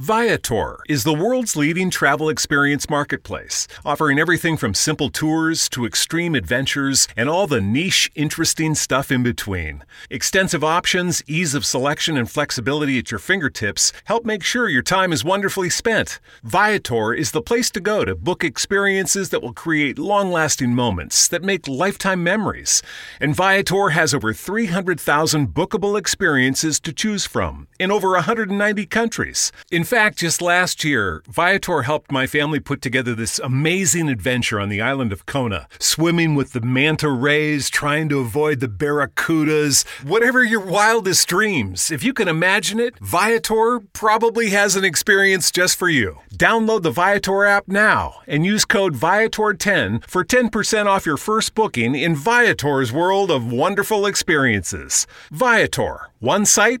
Viator is the world's leading travel experience marketplace, offering everything from simple tours to extreme adventures and all the niche, interesting stuff in between. Extensive options, ease of selection, and flexibility at your fingertips help make sure your time is wonderfully spent. Viator is the place to go to book experiences that will create long lasting moments that make lifetime memories. And Viator has over 300,000 bookable experiences to choose from in over 190 countries. In fact, just last year, Viator helped my family put together this amazing adventure on the island of Kona, swimming with the manta rays, trying to avoid the barracudas, whatever your wildest dreams. If you can imagine it, Viator probably has an experience just for you. Download the Viator app now and use code Viator10 for 10% off your first booking in Viator's world of wonderful experiences. Viator, one site,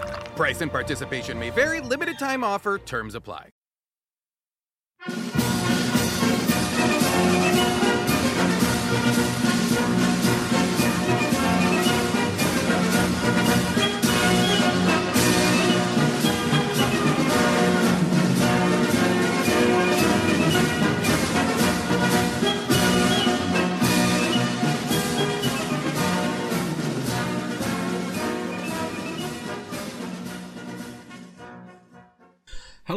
Price and participation may vary, limited time offer, terms apply.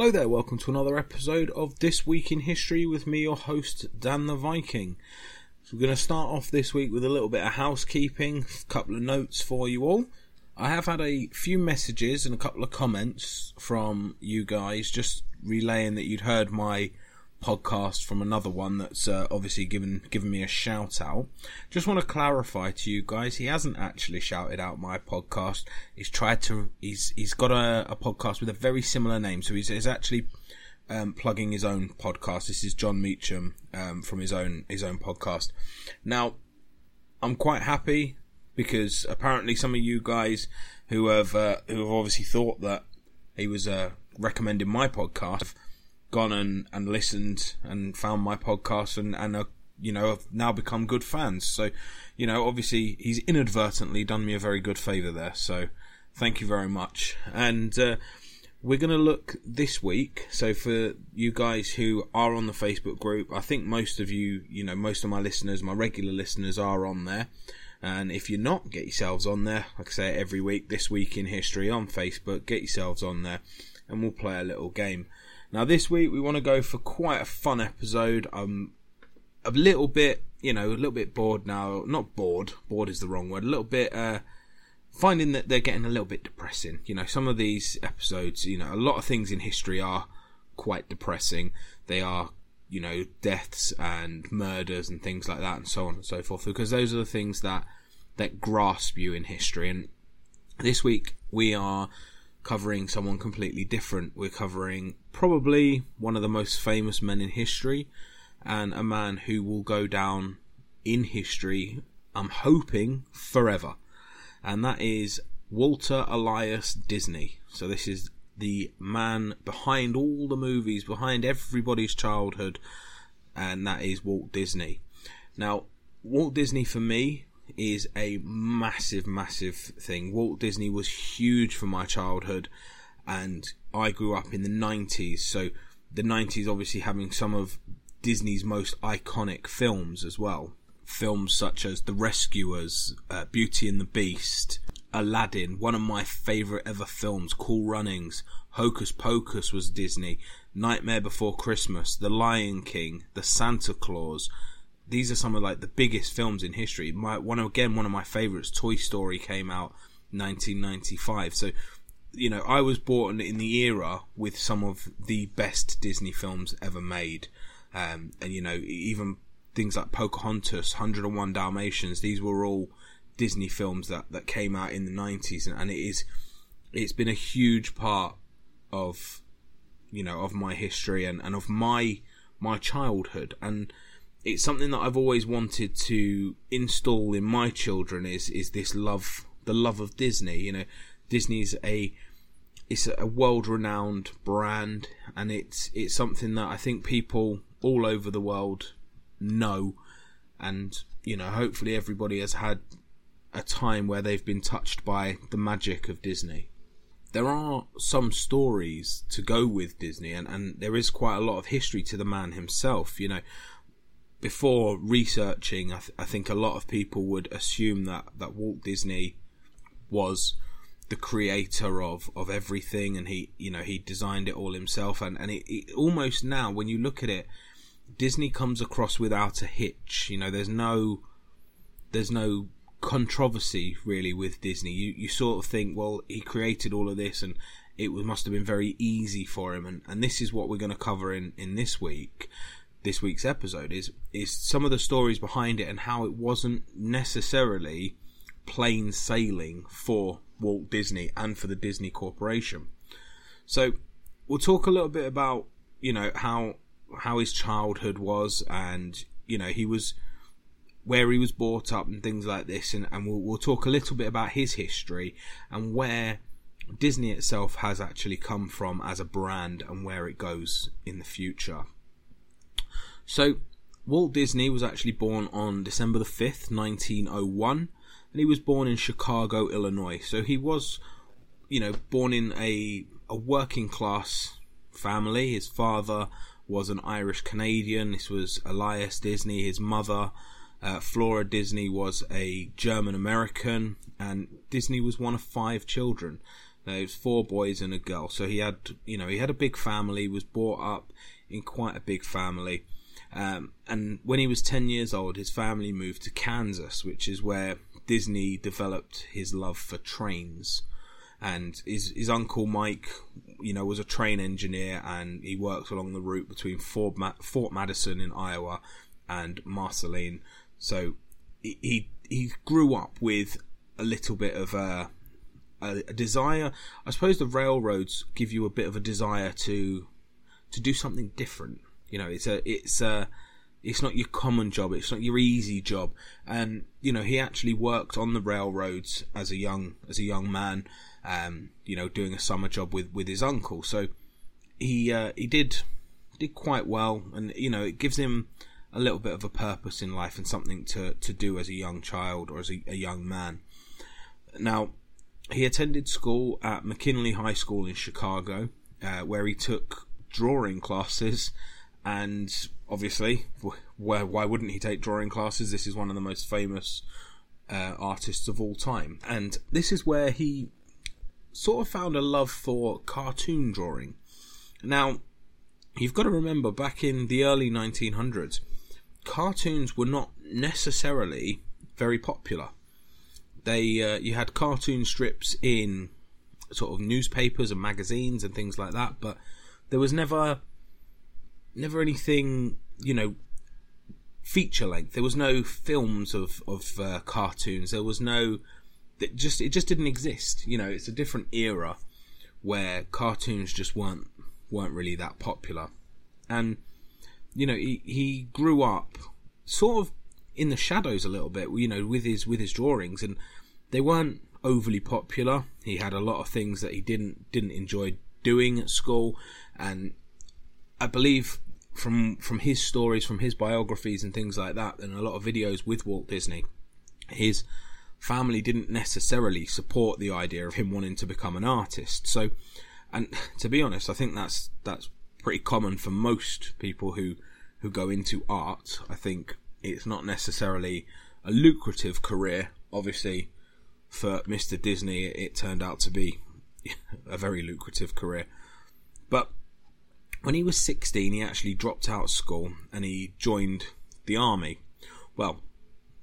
Hello there, welcome to another episode of This Week in History with me, your host, Dan the Viking. So, we're going to start off this week with a little bit of housekeeping, a couple of notes for you all. I have had a few messages and a couple of comments from you guys just relaying that you'd heard my podcast from another one that's uh, obviously given given me a shout out. Just want to clarify to you guys, he hasn't actually shouted out my podcast. He's tried to. He's he's got a, a podcast with a very similar name, so he's, he's actually um, plugging his own podcast. This is John Meacham um, from his own his own podcast. Now, I'm quite happy because apparently some of you guys who have uh, who have obviously thought that he was uh, recommending my podcast gone and, and listened and found my podcast and, and are, you know, have now become good fans. So, you know, obviously he's inadvertently done me a very good favour there. So thank you very much. And, uh, we're going to look this week. So for you guys who are on the Facebook group, I think most of you, you know, most of my listeners, my regular listeners are on there. And if you're not, get yourselves on there. Like I say every week, this week in history on Facebook, get yourselves on there and we'll play a little game. Now, this week we want to go for quite a fun episode. I'm a little bit, you know, a little bit bored now. Not bored, bored is the wrong word. A little bit, uh, finding that they're getting a little bit depressing. You know, some of these episodes, you know, a lot of things in history are quite depressing. They are, you know, deaths and murders and things like that and so on and so forth, because those are the things that, that grasp you in history. And this week we are covering someone completely different. We're covering probably one of the most famous men in history and a man who will go down in history, I'm hoping, forever. And that is Walter Elias Disney. So this is the man behind all the movies, behind everybody's childhood, and that is Walt Disney. Now, Walt Disney for me is a massive, massive thing. Walt Disney was huge for my childhood, and I grew up in the 90s, so the 90s obviously having some of Disney's most iconic films as well. Films such as The Rescuers, uh, Beauty and the Beast, Aladdin, one of my favourite ever films, Cool Runnings, Hocus Pocus was Disney, Nightmare Before Christmas, The Lion King, The Santa Claus, these are some of like the biggest films in history. My one again, one of my favorites, Toy Story, came out 1995. So, you know, I was born in the era with some of the best Disney films ever made, um, and you know, even things like Pocahontas, 101 Dalmatians. These were all Disney films that that came out in the 90s, and, and it is it's been a huge part of you know, of my history and, and of my my childhood. And it's something that I've always wanted to install in my children is is this love, the love of Disney. You know, Disney's a it's a world renowned brand, and it's it's something that I think people all over the world know, and you know, hopefully everybody has had a time where they've been touched by the magic of Disney. There are some stories to go with Disney, and, and there is quite a lot of history to the man himself. You know, before researching, I, th- I think a lot of people would assume that, that Walt Disney was the creator of, of everything and he you know he designed it all himself. And, and it, it, almost now when you look at it Disney comes across without a hitch. You know there's no there's no controversy really with Disney. You you sort of think well he created all of this and it must have been very easy for him. And, and this is what we're going to cover in, in this week this week's episode is is some of the stories behind it and how it wasn't necessarily plain sailing for Walt Disney and for the Disney Corporation. So we'll talk a little bit about you know how how his childhood was and you know he was where he was brought up and things like this and, and we'll, we'll talk a little bit about his history and where Disney itself has actually come from as a brand and where it goes in the future. So Walt Disney was actually born on December the 5th, 1901 and he was born in Chicago, Illinois. So he was, you know, born in a a working class family. His father was an Irish Canadian. This was Elias Disney. His mother, uh, Flora Disney, was a German American, and Disney was one of five children. There was four boys and a girl. So he had, you know, he had a big family. Was brought up in quite a big family. Um, and when he was 10 years old, his family moved to Kansas, which is where Disney developed his love for trains. And his, his uncle Mike, you know, was a train engineer and he worked along the route between Fort, Ma- Fort Madison in Iowa and Marceline. So he, he, grew up with a little bit of a, a, a desire. I suppose the railroads give you a bit of a desire to to do something different. You know, it's a it's a it's not your common job. It's not your easy job. And you know, he actually worked on the railroads as a young as a young man. Um, you know, doing a summer job with with his uncle. So he uh, he did did quite well, and you know, it gives him a little bit of a purpose in life and something to to do as a young child or as a, a young man. Now, he attended school at McKinley High School in Chicago, uh, where he took drawing classes and obviously, why, why wouldn't he take drawing classes? This is one of the most famous uh, artists of all time. And this is where he sort of found a love for cartoon drawing. Now, you've got to remember, back in the early 1900s, cartoons were not necessarily very popular. They, uh, you had cartoon strips in sort of newspapers and magazines and things like that, but there was never never anything, you know, feature length. There was no films of of uh, cartoons. There was no that just it just didn't exist. You know, it's a different era where cartoons just weren't weren't really that popular. And you know, he he grew up sort of in the shadows a little bit, you know, with his with his drawings and they weren't overly popular. He had a lot of things that he didn't didn't enjoy doing at school and I believe from from his stories, from his biographies and things like that, and a lot of videos with Walt Disney, his family didn't necessarily support the idea of him wanting to become an artist. So, and to be honest, I think that's that's pretty common for most people who who go into art. I think it's not necessarily a lucrative career. Obviously, for Mr. Disney, it turned out to be a very lucrative career. But when he was 16, he actually dropped out of school and he joined the army. Well,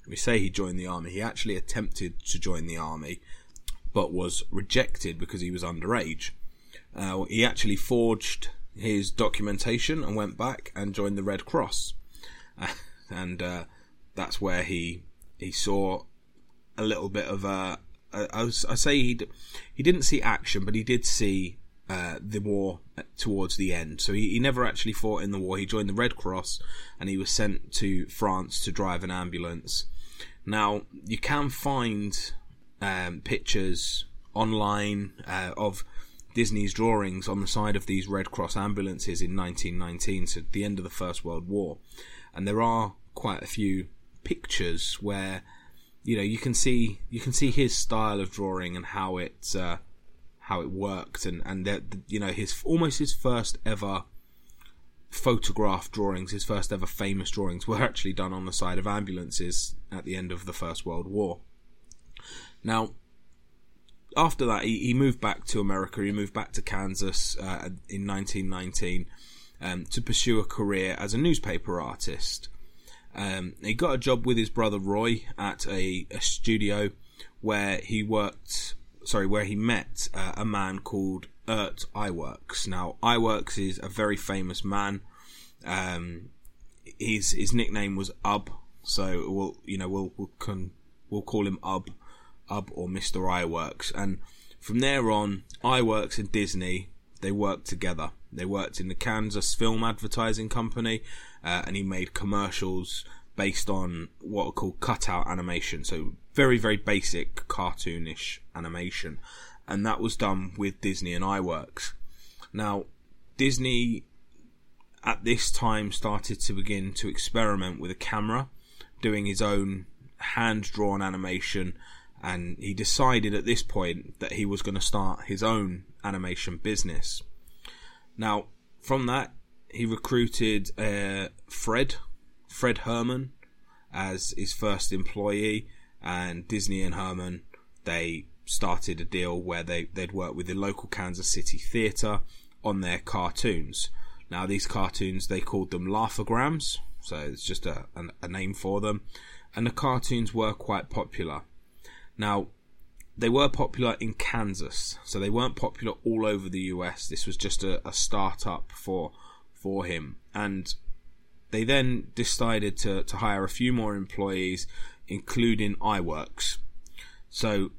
we say he joined the army. He actually attempted to join the army, but was rejected because he was underage. Uh, he actually forged his documentation and went back and joined the Red Cross, and uh, that's where he he saw a little bit of a. I say he he didn't see action, but he did see uh, the war towards the end. So he, he never actually fought in the war. He joined the Red Cross and he was sent to France to drive an ambulance. Now, you can find um, pictures online uh, of Disney's drawings on the side of these Red Cross ambulances in 1919, so the end of the First World War. And there are quite a few pictures where you know you can see you can see his style of drawing and how it uh, how it worked and and that you know his almost his first ever photograph drawings his first ever famous drawings were actually done on the side of ambulances at the end of the first world war now after that he, he moved back to america he moved back to kansas uh, in 1919 um, to pursue a career as a newspaper artist um, he got a job with his brother Roy at a, a studio where he worked. Sorry, where he met uh, a man called Ert Iwerks. Now, Iwerks is a very famous man. Um, his his nickname was Ub, so we'll you know we'll we'll, we'll call him Ub, Ub or Mister Iwerks. And from there on, Iwerks and Disney they worked together. They worked in the Kansas Film Advertising Company, uh, and he made commercials based on what are called cutout animation. So very, very basic cartoonish animation. And that was done with Disney and Iwerks. Now, Disney at this time started to begin to experiment with a camera, doing his own hand drawn animation. And he decided at this point that he was going to start his own animation business. Now, from that, he recruited uh, Fred, Fred Harman, as his first employee, and Disney and Harman they started a deal where they they'd work with the local Kansas City theater on their cartoons. Now these cartoons they called them laugh-o-grams, so it's just a, a, a name for them, and the cartoons were quite popular. Now they were popular in Kansas, so they weren't popular all over the US. This was just a, a start-up for for him, and they then decided to, to hire a few more employees, including Iwerks. So,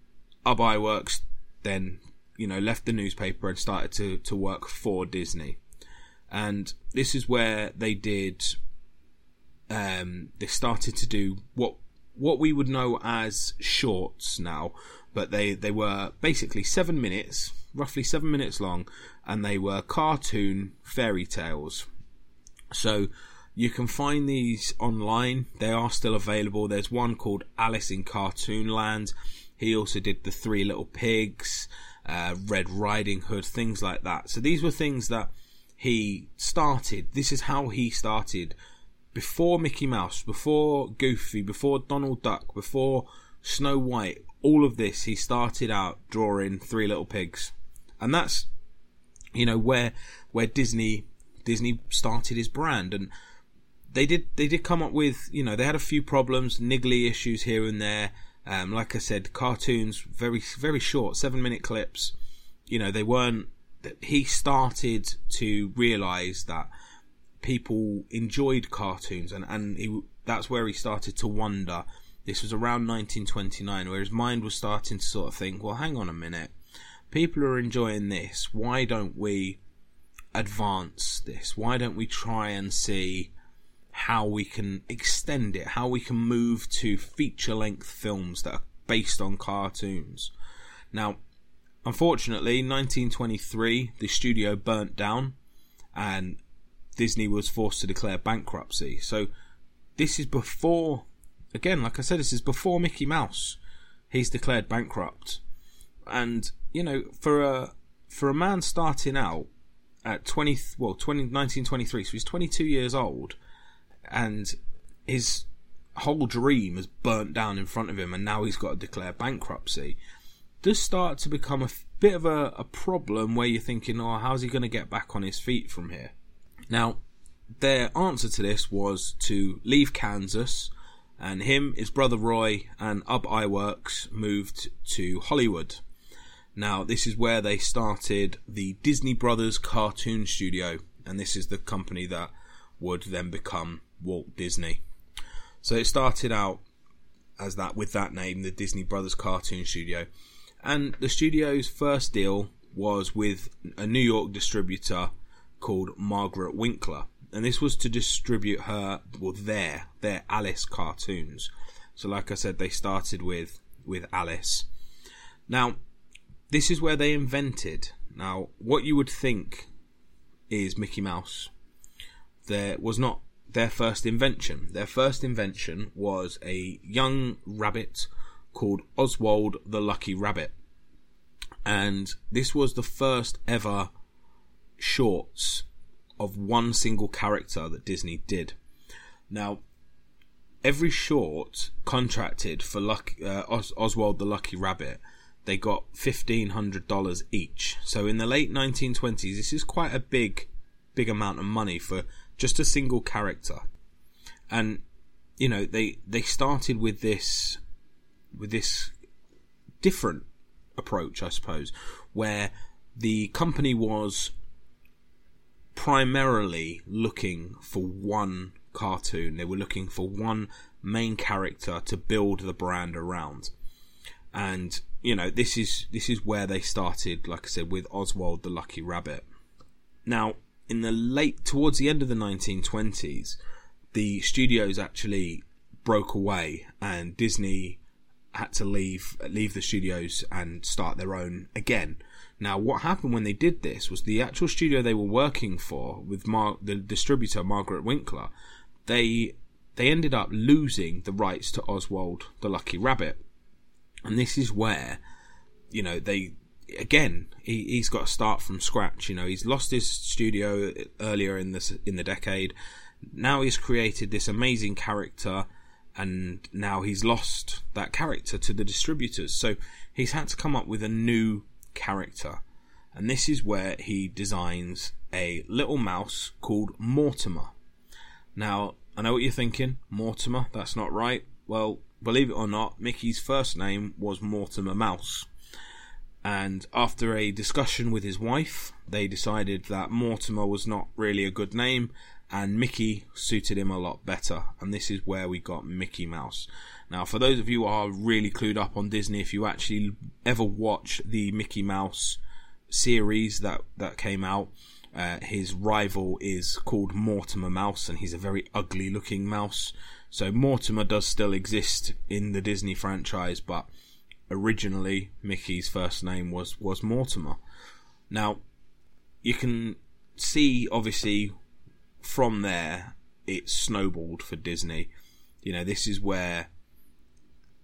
Ub Iwerks then, you know, left the newspaper and started to, to work for Disney. And this is where they did, um, they started to do what what we would know as shorts now, but they, they were basically seven minutes, roughly seven minutes long, and they were cartoon fairy tales. So you can find these online. They are still available. There's one called Alice in Cartoon Land. He also did the Three Little Pigs, uh, Red Riding Hood, things like that. So these were things that he started. This is how he started. Before Mickey Mouse, before Goofy, before Donald Duck, before Snow White, all of this, he started out drawing Three Little Pigs. And that's, you know, where, where Disney, Disney started his brand. And they did they did come up with you know they had a few problems, niggly issues here and there. Um, like I said, cartoons very very short, seven minute clips. You know they weren't. He started to realise that people enjoyed cartoons, and and he, that's where he started to wonder. This was around 1929, where his mind was starting to sort of think, well, hang on a minute, people are enjoying this. Why don't we advance this? Why don't we try and see how we can extend it, how we can move to feature length films that are based on cartoons. Now, unfortunately, 1923, the studio burnt down and Disney was forced to declare bankruptcy. So, this is before, again, like I said, this is before Mickey Mouse. He's declared bankrupt. And, you know, for a, for a man starting out at 20, well, 20, 1923, so he's 22 years old, and his whole dream has burnt down in front of him, and now he's got to declare bankruptcy, does start to become a bit of a, a problem where you're thinking, oh, how's he going to get back on his feet from here? Now, their answer to this was to leave Kansas, and him, his brother Roy, and Ub Iwerks moved to Hollywood. Now, this is where they started the Disney Brothers Cartoon Studio, and this is the company that would then become Walt Disney. So it started out as that with that name, the Disney Brothers Cartoon Studio. And the studio's first deal was with a New York distributor called Margaret Winkler, and this was to distribute her well their their Alice cartoons. So, like I said, they started with with Alice. Now, this is where they invented. Now, what you would think is Mickey Mouse. There was not their first invention. Their first invention was a young rabbit called Oswald the Lucky Rabbit. And this was the first ever shorts of one single character that Disney did. Now, every short contracted for Luck, uh, Os- Oswald the Lucky Rabbit, they got $1,500 each. So in the late 1920s, this is quite a big, big amount of money for just a single character. And, you know, they, they started with this, with this different approach, I suppose, where the company was primarily looking for one cartoon. They were looking for one main character to build the brand around. And you know, this is this is where they started, like I said, with Oswald the Lucky Rabbit. Now, in the late towards the end of the 1920s, the studios actually broke away and Disney had to leave leave the studios and start their own again. Now, what happened when they did this was the actual studio they were working for with Mar- the distributor Margaret Winkler, they they ended up losing the rights to Oswald the Lucky Rabbit, and this is where you know they again he, he's got to start from scratch. You know he's lost his studio earlier in this in the decade. Now he's created this amazing character and now he's lost that character to the distributors. So he's had to come up with a new character. And this is where he designs a little mouse called Mortimer. Now, I know what you're thinking Mortimer, that's not right. Well, believe it or not, Mickey's first name was Mortimer Mouse. And after a discussion with his wife, they decided that Mortimer was not really a good name and Mickey suited him a lot better. And this is where we got Mickey Mouse. Now, for those of you who are really clued up on Disney, if you actually ever watch the Mickey Mouse series that, that came out, uh, his rival is called Mortimer Mouse, and he's a very ugly looking mouse. So Mortimer does still exist in the Disney franchise, but originally Mickey's first name was, was Mortimer. Now, you can see obviously from there, it snowballed for Disney. You know, this is where,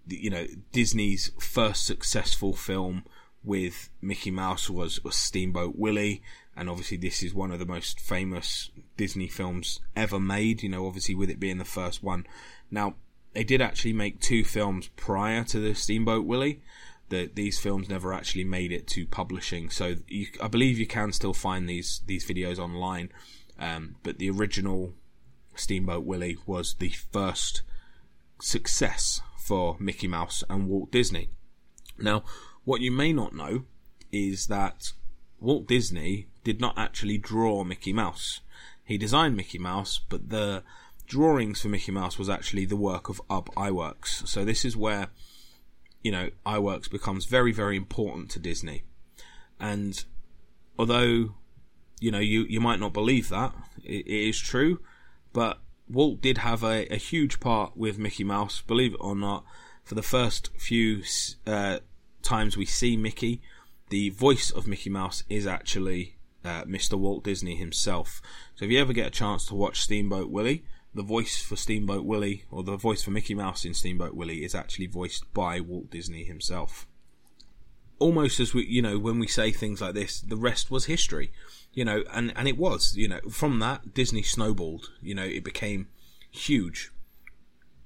you know, Disney's first successful film with Mickey Mouse was, was Steamboat Willie, and obviously this is one of the most famous Disney films ever made. You know, obviously with it being the first one. Now, they did actually make two films prior to the Steamboat Willie. That these films never actually made it to publishing, so you, I believe you can still find these these videos online. Um, but the original Steamboat Willie was the first success for Mickey Mouse and Walt Disney. Now, what you may not know is that Walt Disney did not actually draw Mickey Mouse. He designed Mickey Mouse, but the drawings for Mickey Mouse was actually the work of Ub Iwerks. So this is where, you know, Iwerks becomes very, very important to Disney. And although you know, you, you might not believe that. it, it is true. But Walt did have a, a, huge part with Mickey Mouse, believe it or not. For the first few uh, times we see Mickey, the voice of Mickey Mouse is actually uh, Mr. Walt Disney himself. So if you ever get a chance to watch Steamboat Willie, the voice for Steamboat Willie, or the voice for Mickey Mouse in Steamboat Willie, is actually voiced by Walt Disney himself. Almost as we, you know, when we say things like this, the rest was history you know, and and it was, you know, from that Disney snowballed. You know, it became huge.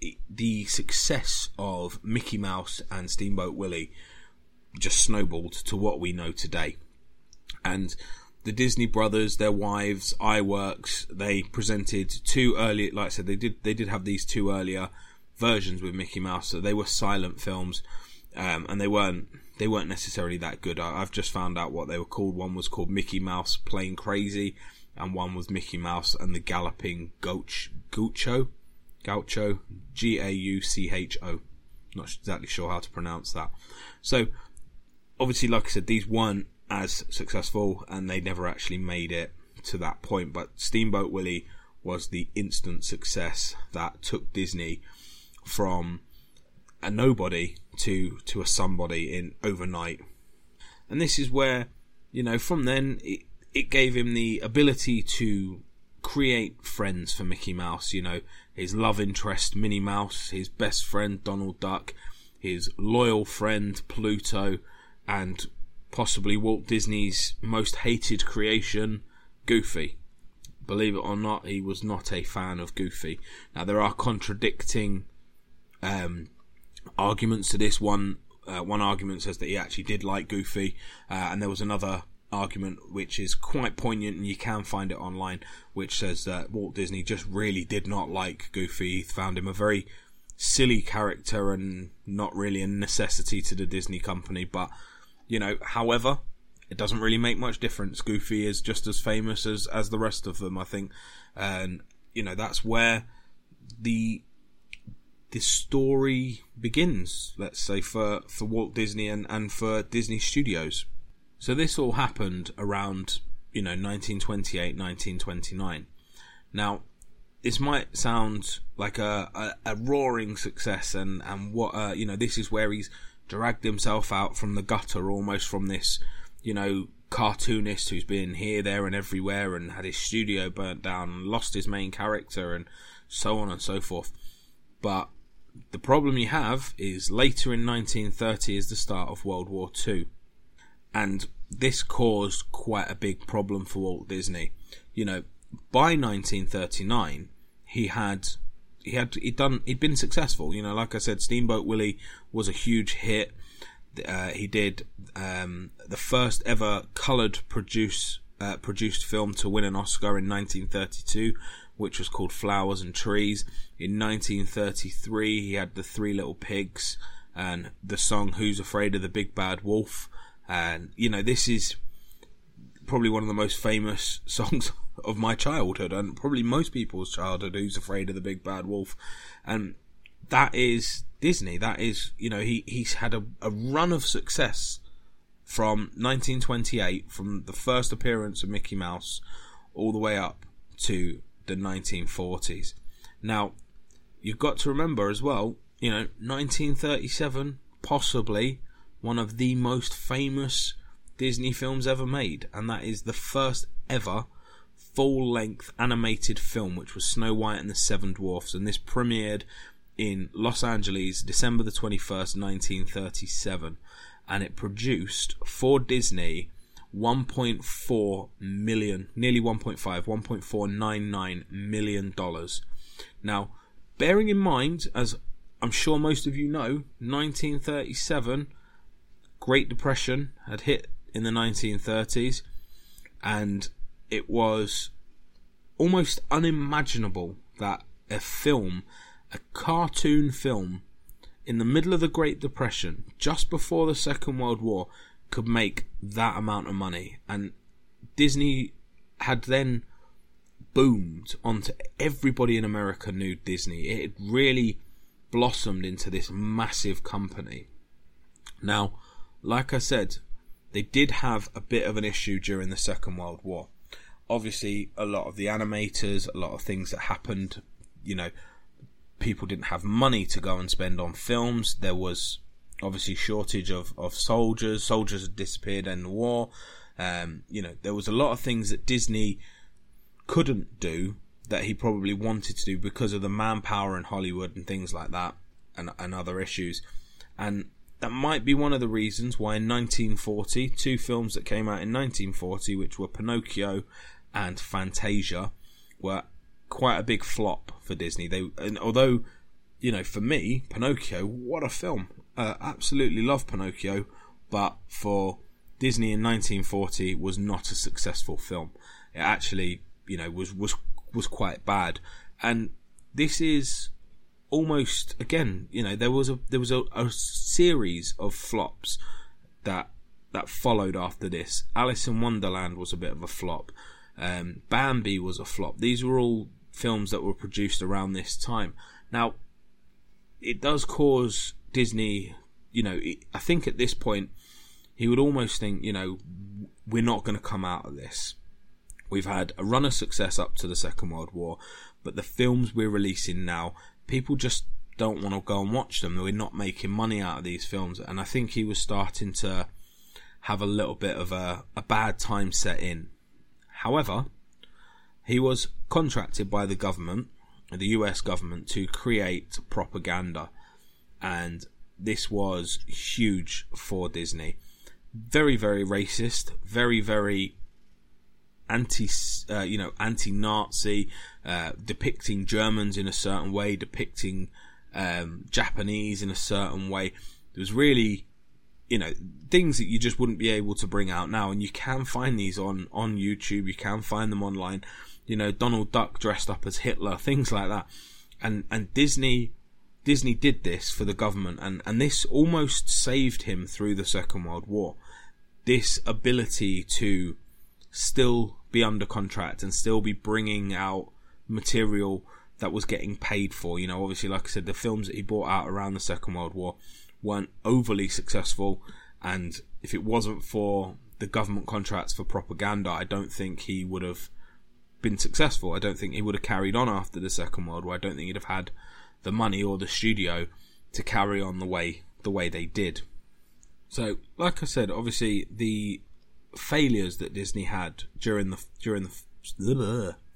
It, the success of Mickey Mouse and Steamboat Willie just snowballed to what we know today, and the Disney brothers, their wives, Iwerks, they presented two early, like I said, they did they did have these two earlier versions with Mickey Mouse. So they were silent films, um, and they weren't they weren't necessarily that good. I, have just found out what they were called. One was called Mickey Mouse Plane Crazy, and one was Mickey Mouse and the Galloping Gaucho. Gaucho? Gaucho? G A U C H O. Not exactly sure how to pronounce that. So, obviously, like I said, these weren't as successful, and they never actually made it to that point. But Steamboat Willie was the instant success that took Disney from a nobody to to a somebody in overnight. And this is where, you know, from then it, it gave him the ability to create friends for Mickey Mouse, you know, his love interest Minnie Mouse, his best friend Donald Duck, his loyal friend Pluto, and possibly Walt Disney's most hated creation, Goofy. Believe it or not, he was not a fan of Goofy. Now there are contradicting um, arguments to this. One uh, one argument says that he actually did like Goofy, uh, and there was another argument which is quite poignant, and you can find it online, which says that Walt Disney just really did not like Goofy. He found him a very silly character and not really a necessity to the Disney company. But you know, however, it doesn't really make much difference. Goofy is just as famous as as the rest of them, I think, and you know that's where the the story begins. Let's say for for Walt Disney and and for Disney Studios. So this all happened around you know 1928, 1929. Now this might sound like a, a, a, roaring success and, and what, uh, you know, this is where he's dragged himself out from the gutter almost from this you know, cartoonist who's been here, there, and everywhere and had his studio burnt down and lost his main character and so on and so forth. But the problem you have is later in 1930 is the start of World War II. And this caused quite a big problem for Walt Disney. You know, by 1939, he had he had he'd done he'd been successful. You know, like I said, Steamboat Willie was a huge hit. Uh, he did um, the first ever coloured produce uh, produced film to win an Oscar in 1932, which was called Flowers and Trees. In 1933, he had The Three Little Pigs and the song Who's Afraid of the Big Bad Wolf. And, you know, this is probably one of the most famous songs of my childhood and probably most people's childhood Who's Afraid of the Big Bad Wolf. And that is Disney. That is, you know, he, he's had a, a run of success from 1928, from the first appearance of Mickey Mouse, all the way up to the 1940s. Now, you've got to remember as well, you know, 1937, possibly one of the most famous Disney films ever made, and that is the first ever full length animated film, which was Snow White and the Seven Dwarfs, and this premiered in Los Angeles, December the 21st, 1937, and it produced for Disney 1.4 million, nearly 1.5, 1.499 million dollars. Now, bearing in mind, as I'm sure most of you know, 1937, Great Depression had hit in the 1930s, and it was almost unimaginable that a film a cartoon film in the middle of the Great Depression, just before the Second World War, could make that amount of money. And Disney had then boomed onto everybody in America knew Disney. It really blossomed into this massive company. Now, like I said, they did have a bit of an issue during the Second World War. Obviously, a lot of the animators, a lot of things that happened, you know, people didn't have money to go and spend on films. There was obviously shortage of, of soldiers. Soldiers had disappeared in the war. Um, you know, there was a lot of things that Disney couldn't do that he probably wanted to do because of the manpower in Hollywood and things like that and, and other issues. And that might be one of the reasons why in 1940, two films that came out in 1940, which were Pinocchio and Fantasia, were quite a big flop for Disney. They, and although, you know, for me, Pinocchio, what a film! Uh, absolutely love Pinocchio, but for Disney in 1940 was not a successful film. It actually, you know, was was was quite bad, and this is almost again, you know, there was a there was a, a series of flops that that followed after this. Alice in Wonderland was a bit of a flop. Um, Bambi was a flop. These were all films that were produced around this time. Now, it does cause Disney, you know, I think at this point, he would almost think, you know, we're not going to come out of this. We've had a run of success up to the Second World War, but the films we're releasing now, people just don't want to go and watch them. We're not making money out of these films, and I think he was starting to have a little bit of a, a bad time set in. However, he was contracted by the government, the US government, to create propaganda, and this was huge for Disney. Very, very racist, very, very anti, uh, you know, anti-Nazi, uh, depicting Germans in a certain way, depicting um, Japanese in a certain way. There was really, you know, things that you just wouldn't be able to bring out now, and you can find these on on YouTube. You can find them online. You know, Donald Duck dressed up as Hitler, things like that, and and Disney. Disney did this for the government, and, and this almost saved him through the Second World War. This ability to still be under contract and still be bringing out material that was getting paid for. You know, obviously, like I said, the films that he brought out around the Second World War weren't overly successful, and if it wasn't for the government contracts for propaganda, I don't think he would have been successful. I don't think he would have carried on after the Second World War. I don't think he'd have had the money or the studio to carry on the way the way they did. So, like I said, obviously the failures that Disney had during the during the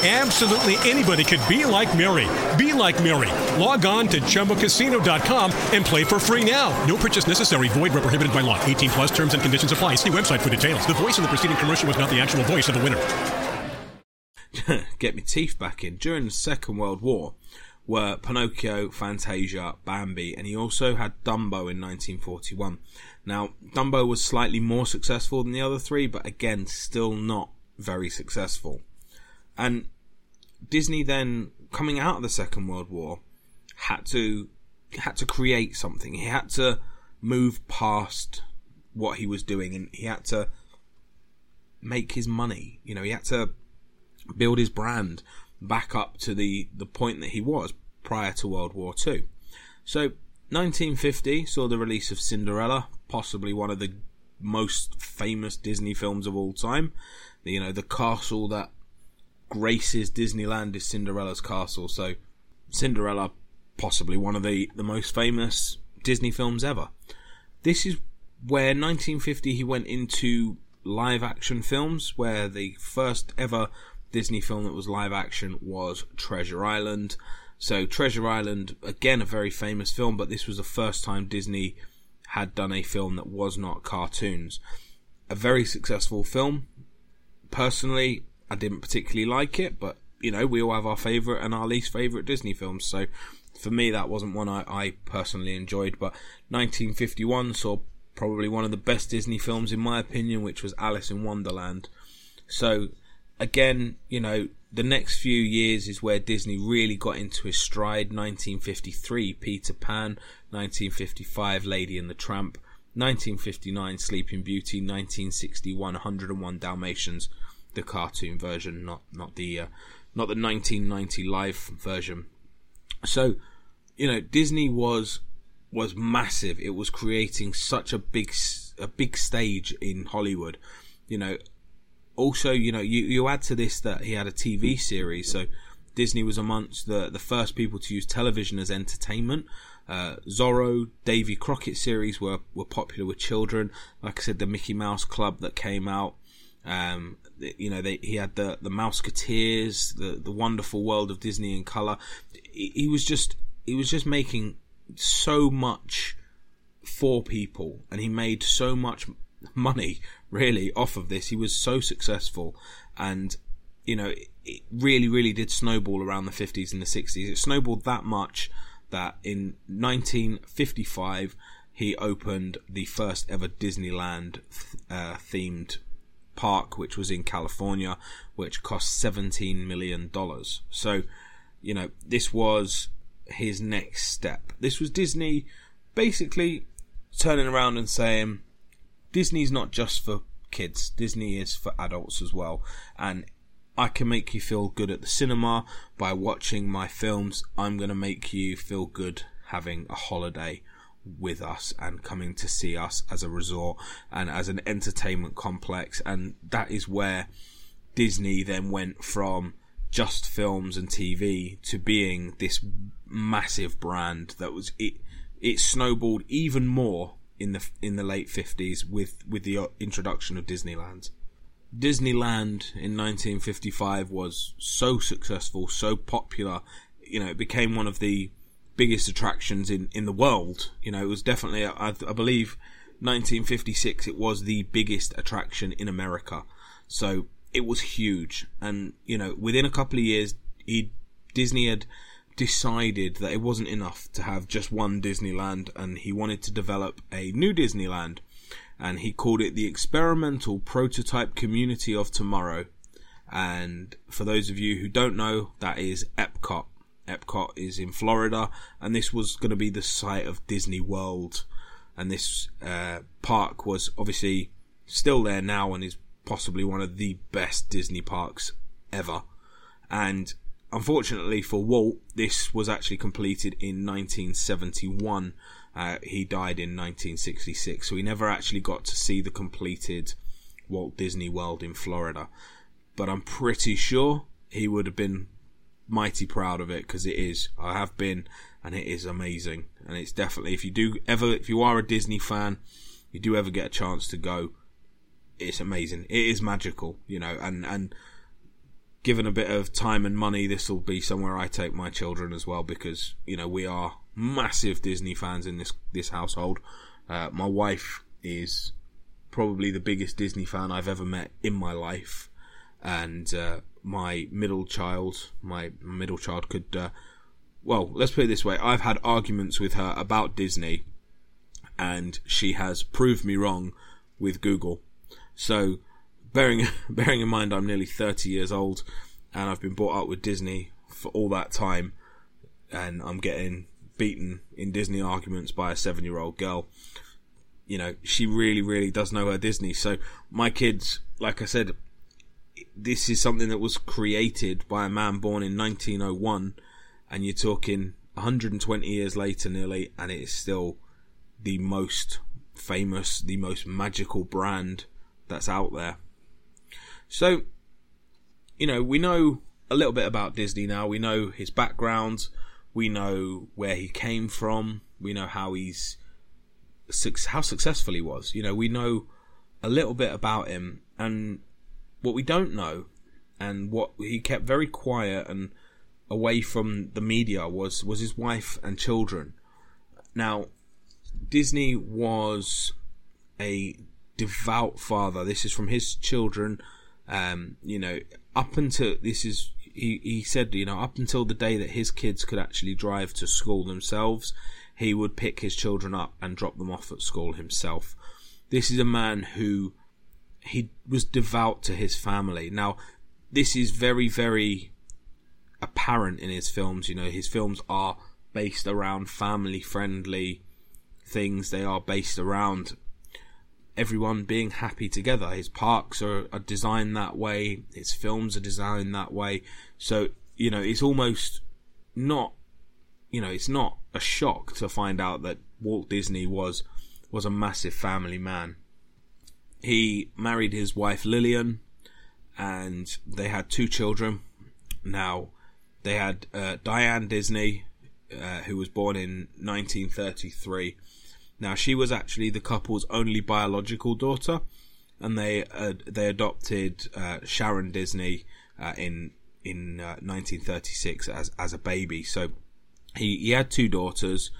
Absolutely anybody could be like Mary. Be like Mary. Log on to ChumbaCasino.com and play for free now. No purchase necessary. Void where prohibited by law. 18 plus terms and conditions apply. See website for details. The voice in the preceding commercial was not the actual voice of the winner. Get my teeth back in. During the Second World War were Pinocchio, Fantasia, Bambi, and he also had Dumbo in 1941. Now, Dumbo was slightly more successful than the other three, but again, still not very successful. And Disney then, coming out of the Second World War, had to had to create something. He had to move past what he was doing, and he had to make his money. You know, he had to build his brand back up to the the point that he was prior to World War Two. So, 1950 saw the release of Cinderella, possibly one of the most famous Disney films of all time. You know, the castle that graces Disneyland is Cinderella's castle. So Cinderella, possibly one of the, the most famous Disney films ever. This is where 1950 he went into live action films, where the first ever Disney film that was live action was Treasure Island. So Treasure Island, again a very famous film, but this was the first time Disney had done a film that was not cartoons. A very successful film. Personally, I didn't particularly like it, but you know, we all have our favourite and our least favourite Disney films. So for me, that wasn't one I, I personally enjoyed. But 1951 saw probably one of the best Disney films, in my opinion, which was Alice in Wonderland. So again, you know, the next few years is where Disney really got into his stride. 1953, Peter Pan. 1955, Lady and the Tramp. 1959, Sleeping Beauty. 1961, 101 Dalmatians the cartoon version, not not the uh, not the 1990 live version. So, you know, Disney was was massive. It was creating such a big a big stage in Hollywood. You know, also, you know, you you add to this that he had a TV series, so Disney was amongst the the first people to use television as entertainment. Uh, Zorro, Davy Crockett series were were popular with children. Like I said, the Mickey Mouse Club that came out. Um, you know, they, he had the the Mouseketeers, the the wonderful world of Disney in color. He, he was just he was just making so much for people, and he made so much money really off of this. He was so successful, and you know, it, really, really did snowball around the 50s and the 60s. It snowballed that much that in 1955 he opened the first ever Disneyland uh, themed park, which was in California, which cost $17 million. So, you know, this was his next step. This was Disney basically turning around and saying Disney's not just for kids. Disney is for adults as well. And I can make you feel good at the cinema by watching my films. I'm going to make you feel good having a holiday with us and coming to see us as a resort and as an entertainment complex. And that is where Disney then went from just films and TV to being this massive brand that was it it snowballed even more in the in the late 50s with with the uh, introduction of Disneyland. Disneyland in 1955 was so successful, so popular, you know, it became one of the biggest attractions in in the world. You know, it was definitely I, I believe 1956 it was the biggest attraction in America. So it was huge and you know, within a couple of years he Disney had decided that it wasn't enough to have just one Disneyland and he wanted to develop a new Disneyland and he called it the Experimental Prototype Community of Tomorrow. And for those of you who don't know, that is Epcot. Epcot is in Florida and this was going to be the site of Disney World. And this uh, park was obviously still there now and is possibly one of the best Disney parks ever. And unfortunately for Walt, this was actually completed in 1971. Uh, he died in 1966, so he never actually got to see the completed Walt Disney World in Florida. But I'm pretty sure he would have been mighty proud of it because it is. I have been, and it is amazing. And it's definitely if you do ever, if you are a Disney fan, you do ever get a chance to go, it's amazing. It is magical, you know, and and given a bit of time and money, this will be somewhere I take my children as well because you know we are massive Disney fans in this this household. Uh, my wife is probably the biggest Disney fan I've ever met in my life, and uh, my middle child, my middle child could. Uh, well, let's put it this way: I've had arguments with her about Disney, and she has proved me wrong with Google. So bearing bearing in mind I'm nearly 30 years old and I've been brought up with Disney for all that time, and I'm getting beaten in Disney arguments by a seven year old girl. You know, she really, really does know her Disney. So my kids, like I said, this is something that was created by a man born in 1901, and you're talking 120 years later nearly, and it is still the most famous, the most magical brand that's out there. So, you know, we know a little bit about Disney now. We know his background. We know where he came from. We know how he's how successful he was. You know, we know a little bit about him, and what we don't know, and what he kept very quiet and away from the media was was his wife and children. Now, Disney was a devout father. This is from his children um, you know, up until this is, he, he said, you know, up until the day that his kids could actually drive to school themselves, he would pick his children up and drop them off at school himself. This is a man who he was devout to his family. Now, this is very, very apparent in his films. You know, his films are based around family friendly things. They are based around everyone being happy together. His parks are, are designed that way. His films are designed that way. So you know, it's almost not, you know, it's not a shock to find out that Walt Disney was was a massive family man. He married his wife Lillian, and they had two children. Now, they had uh, Diane Disney, uh, who was born in 1933 now, she was actually the couple's only biological daughter, and they uh, they adopted uh, Sharon Disney uh, in in 1936 uh, as as a baby. So he he had two daughters,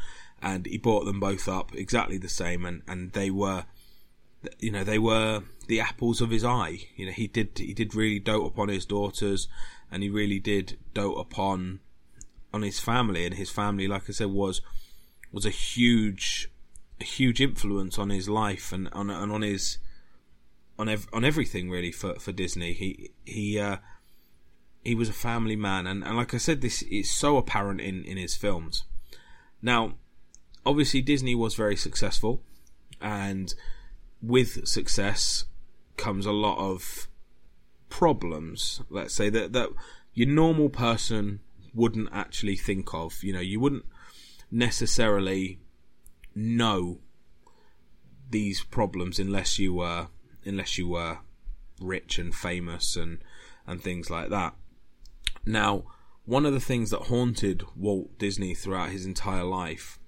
and he brought them both up exactly the same, and and they were, you know, they were the apples of his eye. You know, he did he did really dote upon his daughters, and he really did dote upon on his family, and his family, like I said, was was a huge a huge influence on his life and on and on his on ev- on everything really for for Disney. He he uh, he was a family man, and, and like I said, this is so apparent in in his films. Now, obviously, Disney was very successful. and with success comes a lot of problems. Let's say that that your normal person wouldn't actually think of. You know, you wouldn't necessarily know these problems unless you were unless you were rich and famous and and things like that. Now, one of the things that haunted Walt Disney throughout his entire life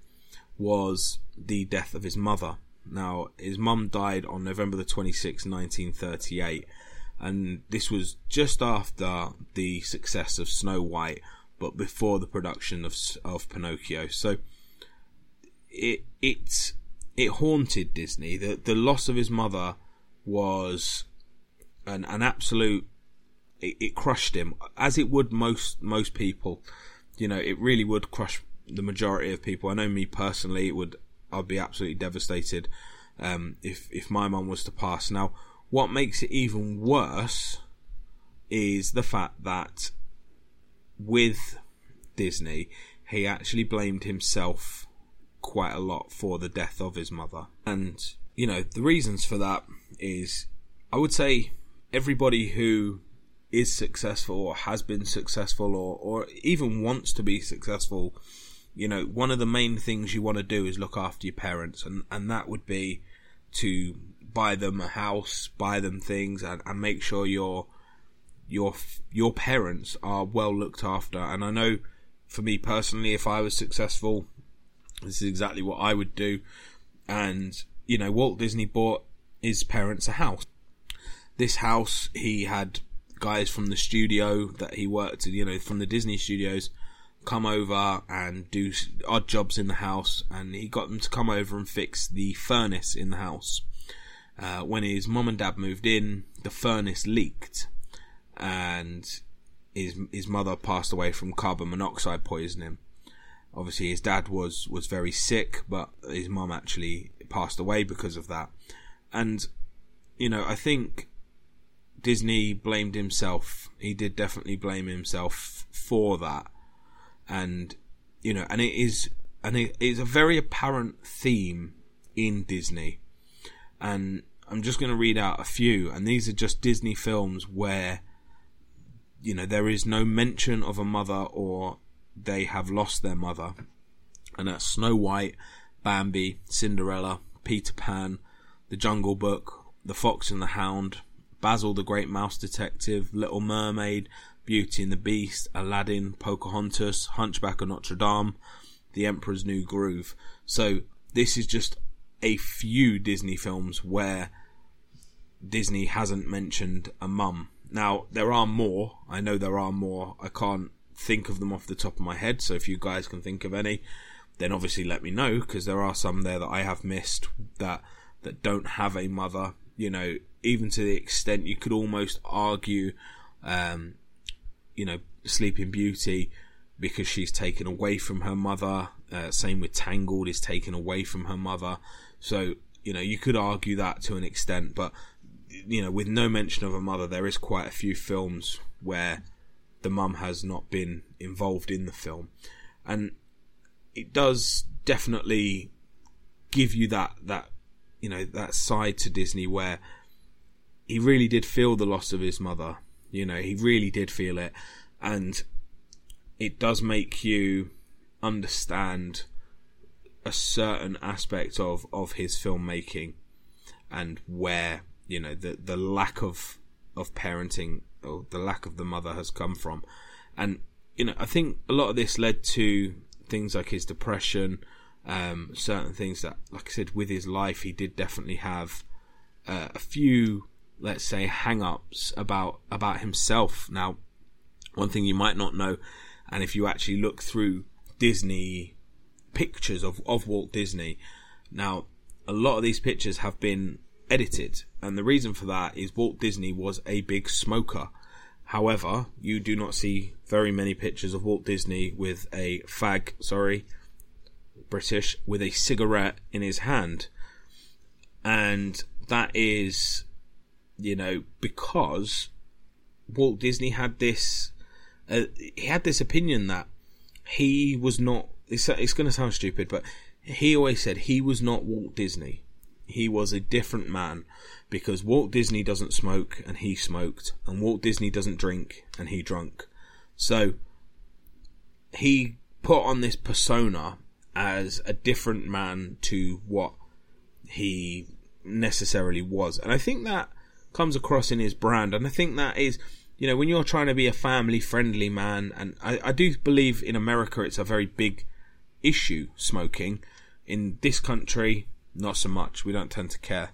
was the death of his mother. Now, his mum died on November the 26th, 1938, and this was just after the success of Snow White, but before the production of of Pinocchio. So it it it haunted Disney. The the loss of his mother was an an absolute it, it crushed him as it would most most people. You know, it really would crush the majority of people. I know me personally, it would I'd be absolutely devastated um, if if my mum was to pass. Now, what makes it even worse is the fact that with Disney, he actually blamed himself quite a lot for the death of his mother. And, you know, the reasons for that is, I would say, everybody who is successful or has been successful or, or even wants to be successful, you know, one of the main things you want to do is look after your parents, and, and that would be to buy them a house, buy them things, and, and make sure your your your parents are well looked after. And I know, for me personally, if I was successful, this is exactly what I would do. And you know, Walt Disney bought his parents a house. This house, he had guys from the studio that he worked, you know, from the Disney studios, come over and do odd jobs in the house, and he got them to come over and fix the furnace in the house. Uh, when his mom and dad moved in, the furnace leaked, and his his mother passed away from carbon monoxide poisoning. Obviously, his dad was was very sick, but his mom actually passed away because of that. And you know, I think Disney blamed himself. He did definitely blame himself for that, and you know, and it is and it is a very apparent theme in Disney. And I'm just going to read out a few, and these are just Disney films where you know there is no mention of a mother or they have lost their mother, and that's Snow White, Bambi, Cinderella, Peter Pan, The Jungle Book, The Fox and the Hound, Basil the Great Mouse Detective, Little Mermaid, Beauty and the Beast, Aladdin, Pocahontas, Hunchback of Notre Dame, The Emperor's New Groove. So this is just a few Disney films where Disney hasn't mentioned a mum. Now there are more. I know there are more. I can't think of them off the top of my head. So if you guys can think of any, then obviously let me know because there are some there that I have missed that that don't have a mother. You know, even to the extent you could almost argue, um, you know, Sleeping Beauty because she's taken away from her mother. Uh, same with Tangled is taken away from her mother. So you know you could argue that to an extent, but you know with no mention of a mother, there is quite a few films where the mum has not been involved in the film, and it does definitely give you that that you know that side to Disney where he really did feel the loss of his mother. You know, he really did feel it, and it does make you understand a certain aspect of of his filmmaking and where you know the the lack of of parenting or the lack of the mother has come from. And, you know, I think a lot of this led to things like his depression, um, certain things that, like I said, with his life, he did definitely have uh, a few, let's say, hang ups about, about himself. Now, one thing you might not know, and if you actually look through Disney pictures of, of Walt Disney, now, a lot of these pictures have been edited, and the reason for that is Walt Disney was a big smoker. However, you do not see very many pictures of Walt Disney with a fag, sorry, British, with a cigarette in his hand. And that is, you know, because Walt Disney had this, uh, he had this opinion that he was not, it's, it's going to sound stupid, but he always said he was not Walt Disney he was a different man because Walt Disney doesn't smoke and he smoked, and Walt Disney doesn't drink and he drunk. So he put on this persona as a different man to what he necessarily was. And I think that comes across in his brand. And I think that is, you know, when you're trying to be a family friendly man, and I, I do believe in America it's a very big issue, smoking. In this country, not so much. We don't tend to care.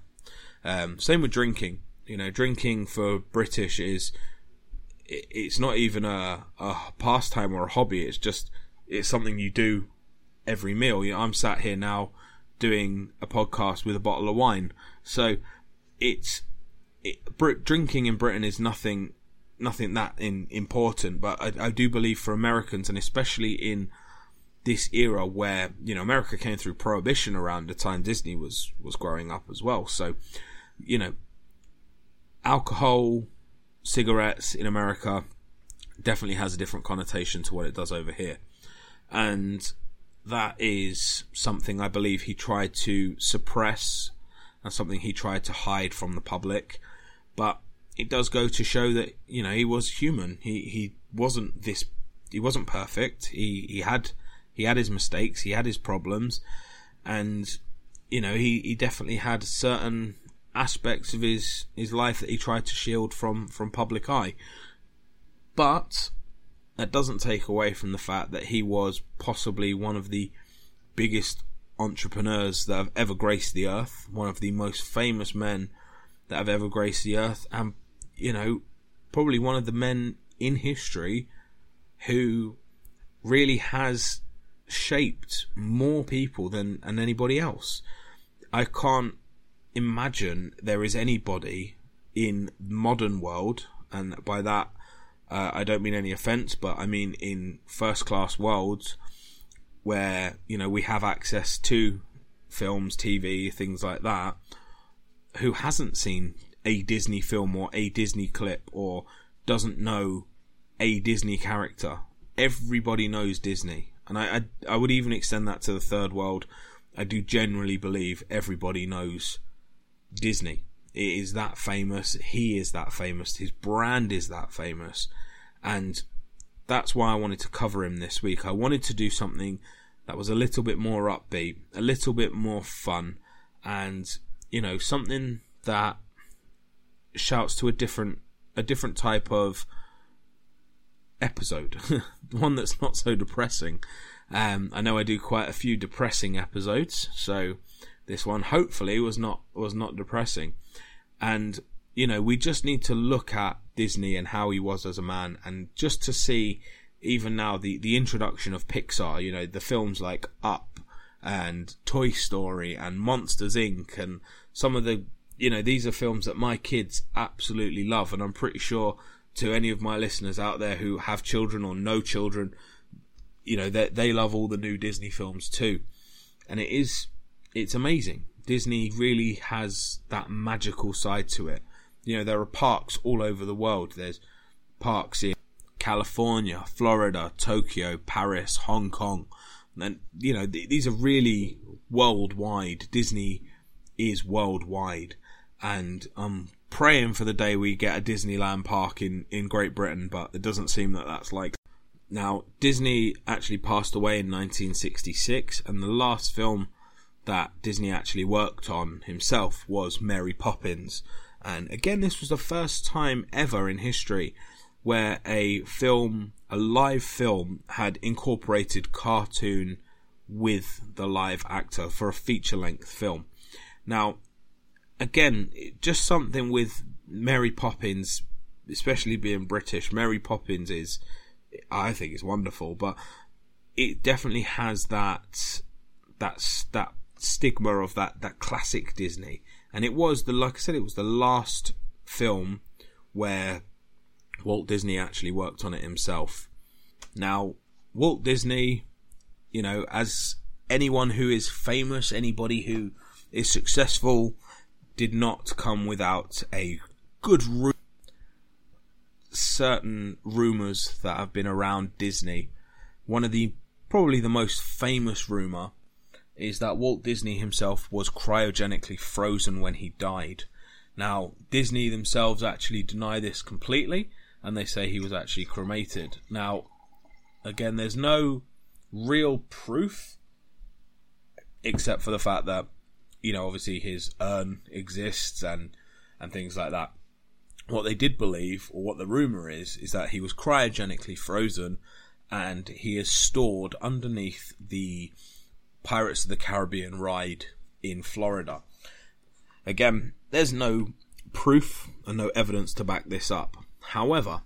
Um, same with drinking. You know, drinking for British is it's not even a, a pastime or a hobby. It's just it's something you do every meal. You know, I'm sat here now doing a podcast with a bottle of wine, so it's it, drinking in Britain is nothing nothing that in, important. But I, I do believe for Americans and especially in this era where you know America came through prohibition around the time Disney was was growing up as well. So you know alcohol, cigarettes in America definitely has a different connotation to what it does over here. And that is something I believe he tried to suppress and something he tried to hide from the public. But it does go to show that, you know, he was human. He he wasn't this he wasn't perfect. He he had he had his mistakes, he had his problems, and you know, he, he definitely had certain aspects of his his life that he tried to shield from from public eye. But that doesn't take away from the fact that he was possibly one of the biggest entrepreneurs that have ever graced the earth, one of the most famous men that have ever graced the earth, and you know, probably one of the men in history who really has shaped more people than, than anybody else. I can't imagine there is anybody in modern world, and by that uh, I don't mean any offence, but I mean in first class worlds where you know we have access to films, TV, things like that, who hasn't seen a Disney film or a Disney clip or doesn't know a Disney character. Everybody knows Disney, and I, I, I would even extend that to the third world. I do generally believe everybody knows Disney. It is that famous. He is that famous. His brand is that famous. And that's why I wanted to cover him this week. I wanted to do something that was a little bit more upbeat, a little bit more fun, and, you know, something that shouts to a different, a different type of episode. One that's not so depressing. Um, I know I do quite a few depressing episodes, so this one hopefully was not was not depressing. And you know, we just need to look at Disney and how he was as a man, and just to see even now the the introduction of Pixar. You know, the films like Up and Toy Story and Monsters Inc. and some of the you know these are films that my kids absolutely love, and I'm pretty sure to any of my listeners out there who have children or no children, you know they they love all the new Disney films too, and it is it's amazing. Disney really has that magical side to it. You know, there are parks all over the world. There's parks in California, Florida, Tokyo, Paris, Hong Kong. And, you know, th- these are really worldwide. Disney is worldwide. And I'm praying for the day we get a Disneyland park in, in Great Britain, but it doesn't seem that that's like. Now, Disney actually passed away in 1966, and the last film that Disney actually worked on himself was Mary Poppins. And again, this was the first time ever in history where a film, a live film, had incorporated cartoon with the live actor for a feature length film. Now, again, just something with Mary Poppins, especially being British. Mary Poppins is, I think, is wonderful, but it definitely has that that that stigma of that that classic Disney. And it was the like I said, it was the last film where Walt Disney actually worked on it himself. Now, Walt Disney, you know, as anyone who is famous, anybody who is successful, did not come without a good ru- certain rumors that have been around Disney. One of the probably the most famous rumor is that Walt Disney himself was cryogenically frozen when he died. Now, Disney themselves actually deny this completely, and they say he was actually cremated. Now, again, there's no real proof, except for the fact that, you know, obviously his urn exists and and things like that. What they did believe, or what the rumor is, is that he was cryogenically frozen, and he is stored underneath the Pirates of the Caribbean ride in Florida. Again, there's no proof and no evidence to back this up. However,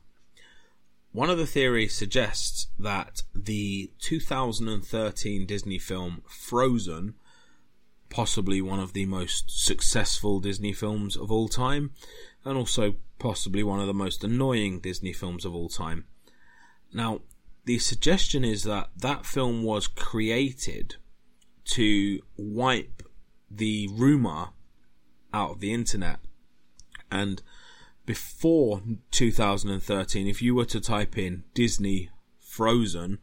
one of the theories suggests that the 2013 Disney film Frozen, possibly one of the most successful Disney films of all time, and also possibly one of the most annoying Disney films of all time. Now, the suggestion is that that film was created to wipe the rumor out of the internet. And before 2013, if you were to type in Disney Frozen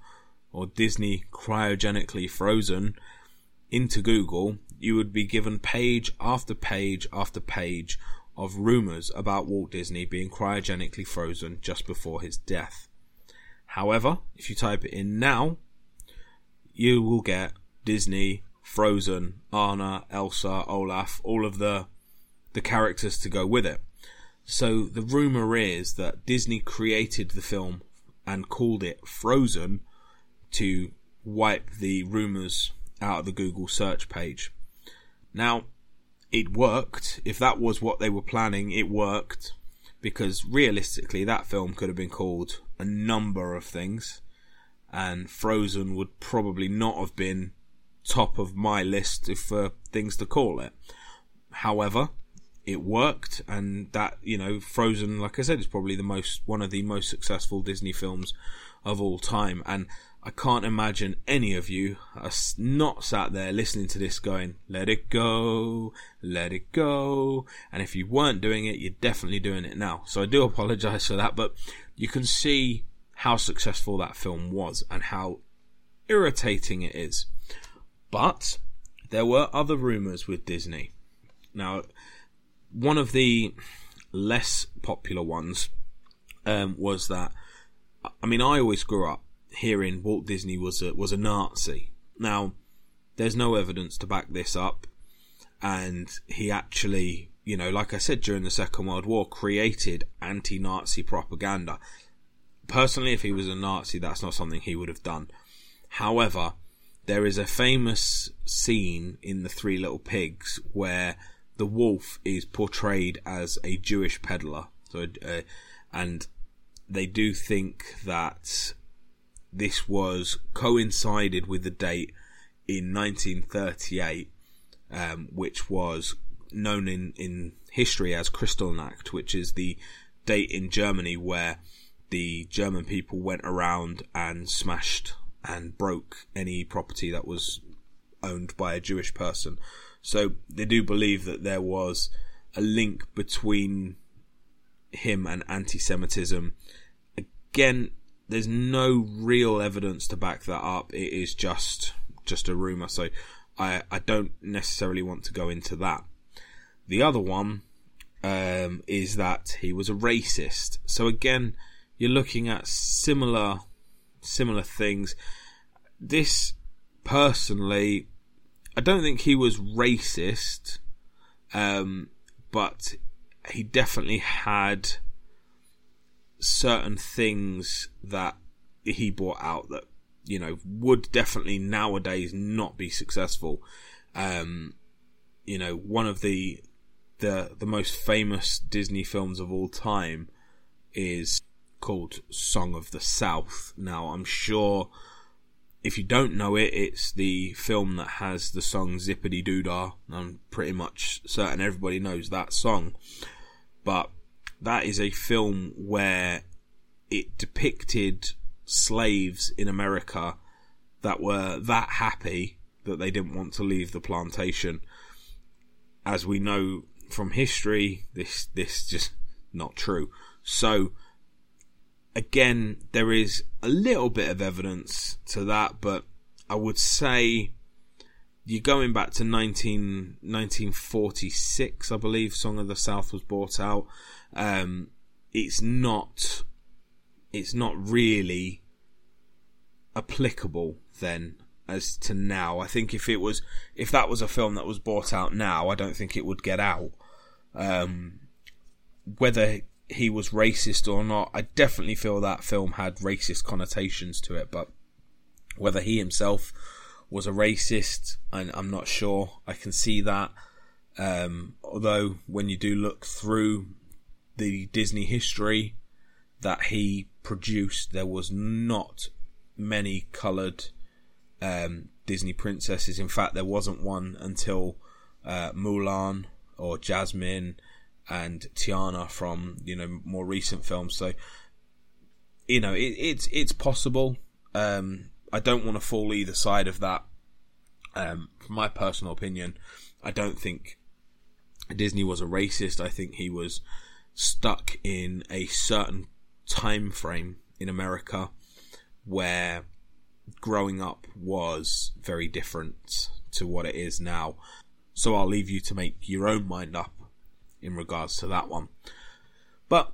or Disney cryogenically frozen into Google, you would be given page after page after page of rumors about Walt Disney being cryogenically frozen just before his death. However, if you type it in now, you will get Disney, Frozen, Anna, Elsa, Olaf, all of the the characters to go with it. So the rumor is that Disney created the film and called it Frozen to wipe the rumors out of the Google search page. Now, it worked. If that was what they were planning, it worked because realistically, that film could have been called a number of things, and Frozen would probably not have been top of my list for uh, things to call it. However, it worked, and that you know, Frozen, like I said, is probably the most one of the most successful Disney films of all time, and I can't imagine any of you are not sat there listening to this going, let it go, let it go. And if you weren't doing it, you're definitely doing it now. So I do apologize for that, but you can see how successful that film was and how irritating it is. But there were other rumors with Disney. Now, one of the less popular ones um, was that, I mean, I always grew up hearing Walt Disney was a, was a Nazi. Now, there's no evidence to back this up, and he actually, you know, like I said during the Second World War, created anti-Nazi propaganda. Personally, if he was a Nazi, that's not something he would have done. However, there is a famous scene in The Three Little Pigs where the wolf is portrayed as a Jewish peddler. So, uh, and they do think that this was coincided with the date in 1938, um, which was known in, in history as Kristallnacht, which is the date in Germany where the German people went around and smashed and broke any property that was owned by a Jewish person. So they do believe that there was a link between him and anti-Semitism. Again, there's no real evidence to back that up. It is just just a rumor. So I I don't necessarily want to go into that. The other one um, is that he was a racist. So again, you're looking at similar similar things. This personally, I don't think he was racist, um, but he definitely had certain things that he brought out that you know would definitely nowadays not be successful. Um, you know, one of the the the most famous Disney films of all time is called Song of the South. Now, I'm sure if you don't know it, it's the film that has the song Zip-a-Dee-Doo-Dah. I'm pretty much certain everybody knows that song. But that is a film where it depicted slaves in America that were that happy that they didn't want to leave the plantation. As we know from history, this this just not true. So again, there is a little bit of evidence to that, but I would say you're going back to 19, 1946, I believe. Song of the South was bought out. Um, it's not. It's not really applicable then as to now. I think if it was, if that was a film that was bought out now, I don't think it would get out. Um, whether he was racist or not, I definitely feel that film had racist connotations to it, but whether he himself was a racist, I'm not sure. I can see that. Um, although when you do look through the Disney history that he produced, there was not many coloured um, Disney princesses. In fact, there wasn't one until uh, Mulan or Jasmine and Tiana from you know more recent films. So you know it, it's it's possible. Um, I don't want to fall either side of that. Um, from my personal opinion, I don't think Disney was a racist. I think he was stuck in a certain time frame in America where growing up was very different to what it is now. So I'll leave you to make your own mind up in regards to that one. But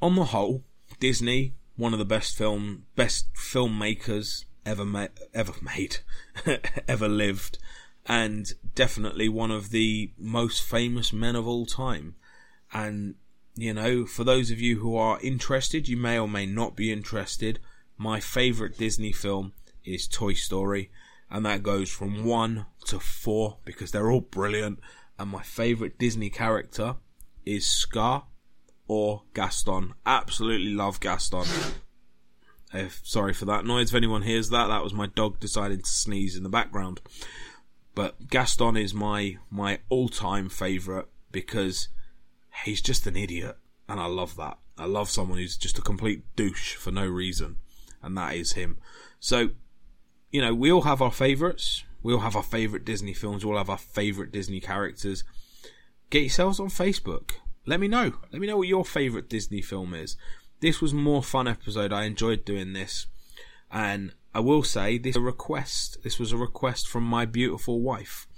on the whole, Disney, one of the best film best filmmakers ever ma- ever made, ever lived, and definitely one of the most famous men of all time. And you know, for those of you who are interested, you may or may not be interested. My favorite Disney film is Toy Story, and that goes from one to four because they're all brilliant. And my favorite Disney character is Scar or Gaston. Absolutely love Gaston. If, sorry for that noise. If anyone hears that, that was my dog deciding to sneeze in the background. But Gaston is my my all time favourite because he's just an idiot, and I love that. I love someone who's just a complete douche for no reason, and that is him. So, you know, we all have our favourites. We all have our favourite Disney films. We all have our favourite Disney characters. Get yourselves on Facebook. Let me know. Let me know what your favourite Disney film is. This was more fun episode. I enjoyed doing this. And I will say this a request. This was a request from my beautiful wife.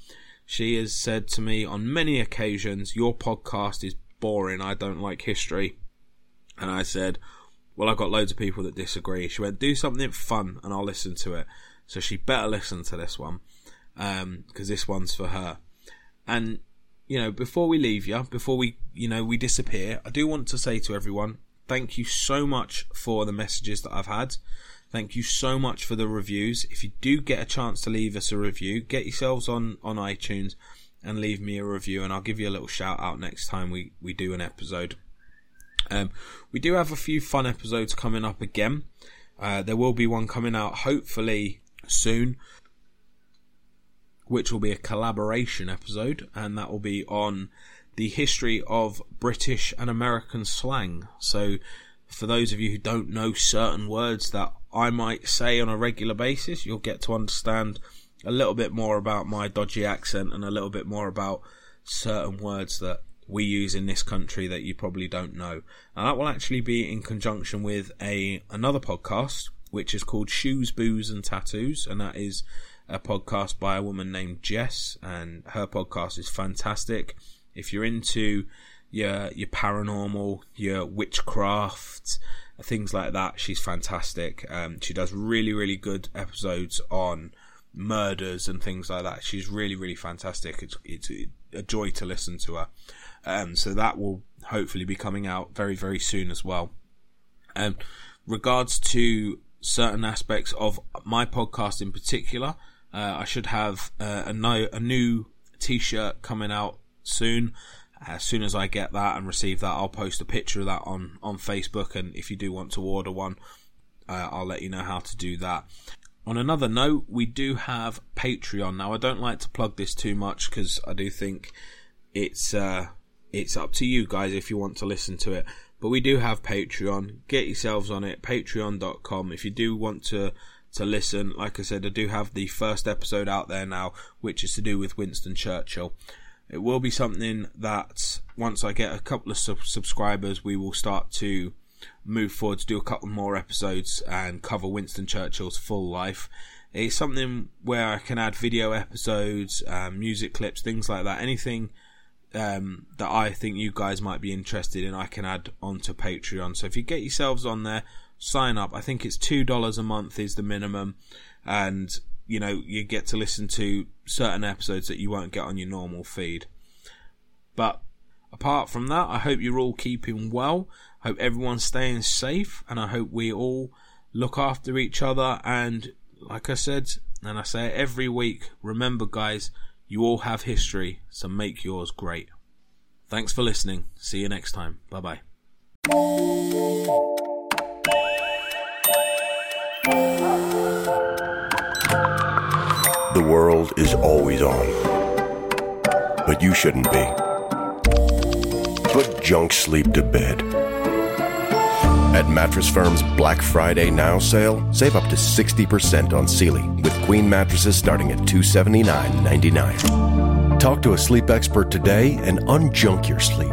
She has said to me on many occasions, Your podcast is boring. I don't like history. And I said, Well, I've got loads of people that disagree. She went, Do something fun and I'll listen to it. So she better listen to this one. Because um, this one's for her. And you know, before we leave you, before we, you know, we disappear, I do want to say to everyone, thank you so much for the messages that I've had. Thank you so much for the reviews. If you do get a chance to leave us a review, get yourselves on, on iTunes and leave me a review and I'll give you a little shout out next time we, we do an episode. Um, we do have a few fun episodes coming up again. Uh, there will be one coming out hopefully soon which will be a collaboration episode, and that will be on the history of British and American slang. So, for those of you who don't know certain words that I might say on a regular basis, you'll get to understand a little bit more about my dodgy accent and a little bit more about certain words that we use in this country that you probably don't know. And that will actually be in conjunction with a another podcast which is called Shoes, Booze and Tattoos, and that is a podcast by a woman named Jess, and her podcast is fantastic. If you're into your your paranormal, your witchcraft, things like that, she's fantastic. Um, she does really really good episodes on murders and things like that. She's really really fantastic. It's it's a joy to listen to her. Um, so that will hopefully be coming out very very soon as well. Um, regards to certain aspects of my podcast in particular, I should have uh, a, no, a new T-shirt coming out soon. As soon as I get that and receive that, I'll post a picture of that on on Facebook. And if you do want to order one, uh, I'll let you know how to do that. On another note, we do have Patreon now. I don't like to plug this too much because I do think it's uh, it's up to you guys if you want to listen to it. But we do have Patreon. Get yourselves on it. Patreon.com. If you do want to to listen. Like I said, I do have the first episode out there now, which is to do with Winston Churchill. It will be something that once I get a couple of sub- subscribers, we will start to move forward to do a couple more episodes and cover Winston Churchill's full life. It's something where I can add video episodes, um, music clips, things like that. Anything um, that I think you guys might be interested in, I can add onto Patreon. So if you get yourselves on there, sign up. I think it's two dollars a month is the minimum, and you know you get to listen to certain episodes that you won't get on your normal feed. But apart from that, I hope you're all keeping well. I hope everyone's staying safe, and I hope we all look after each other. And like I said, and I say it every week, remember, guys, you all have history, so make yours great. Thanks for listening. See you next time. Bye bye. The world is always on. But you shouldn't be. Put junk sleep to bed. At Mattress Firm's Black Friday Now sale, save up to 60% on Sealy with queen mattresses starting at $279.99. Talk to a sleep expert today and unjunk your sleep.